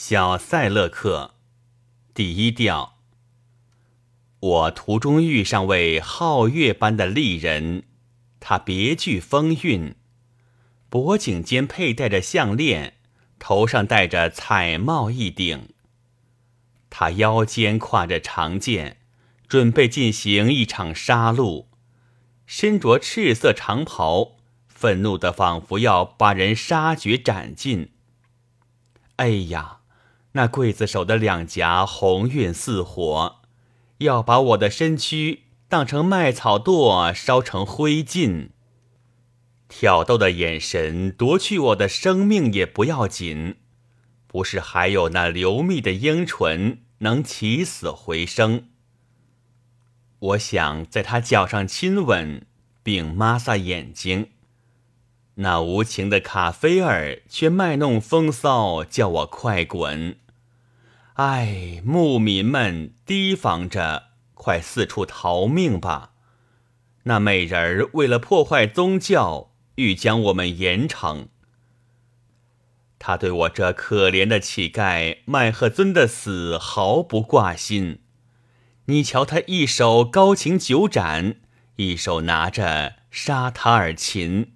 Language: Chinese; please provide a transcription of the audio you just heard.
小塞勒克，第一调。我途中遇上位皓月般的丽人，她别具风韵，脖颈间佩戴着项链，头上戴着彩帽一顶。她腰间挎着长剑，准备进行一场杀戮，身着赤色长袍，愤怒的仿佛要把人杀绝斩尽。哎呀！那刽子手的两颊红晕似火，要把我的身躯当成麦草垛烧成灰烬。挑逗的眼神夺去我的生命也不要紧，不是还有那流蜜的樱唇能起死回生？我想在他脚上亲吻，并抹撒眼睛，那无情的卡菲尔却卖弄风骚，叫我快滚。唉，牧民们提防着，快四处逃命吧！那美人儿为了破坏宗教，欲将我们严惩。他对我这可怜的乞丐麦赫尊的死毫不挂心。你瞧他一手高擎九盏，一手拿着沙塔尔琴。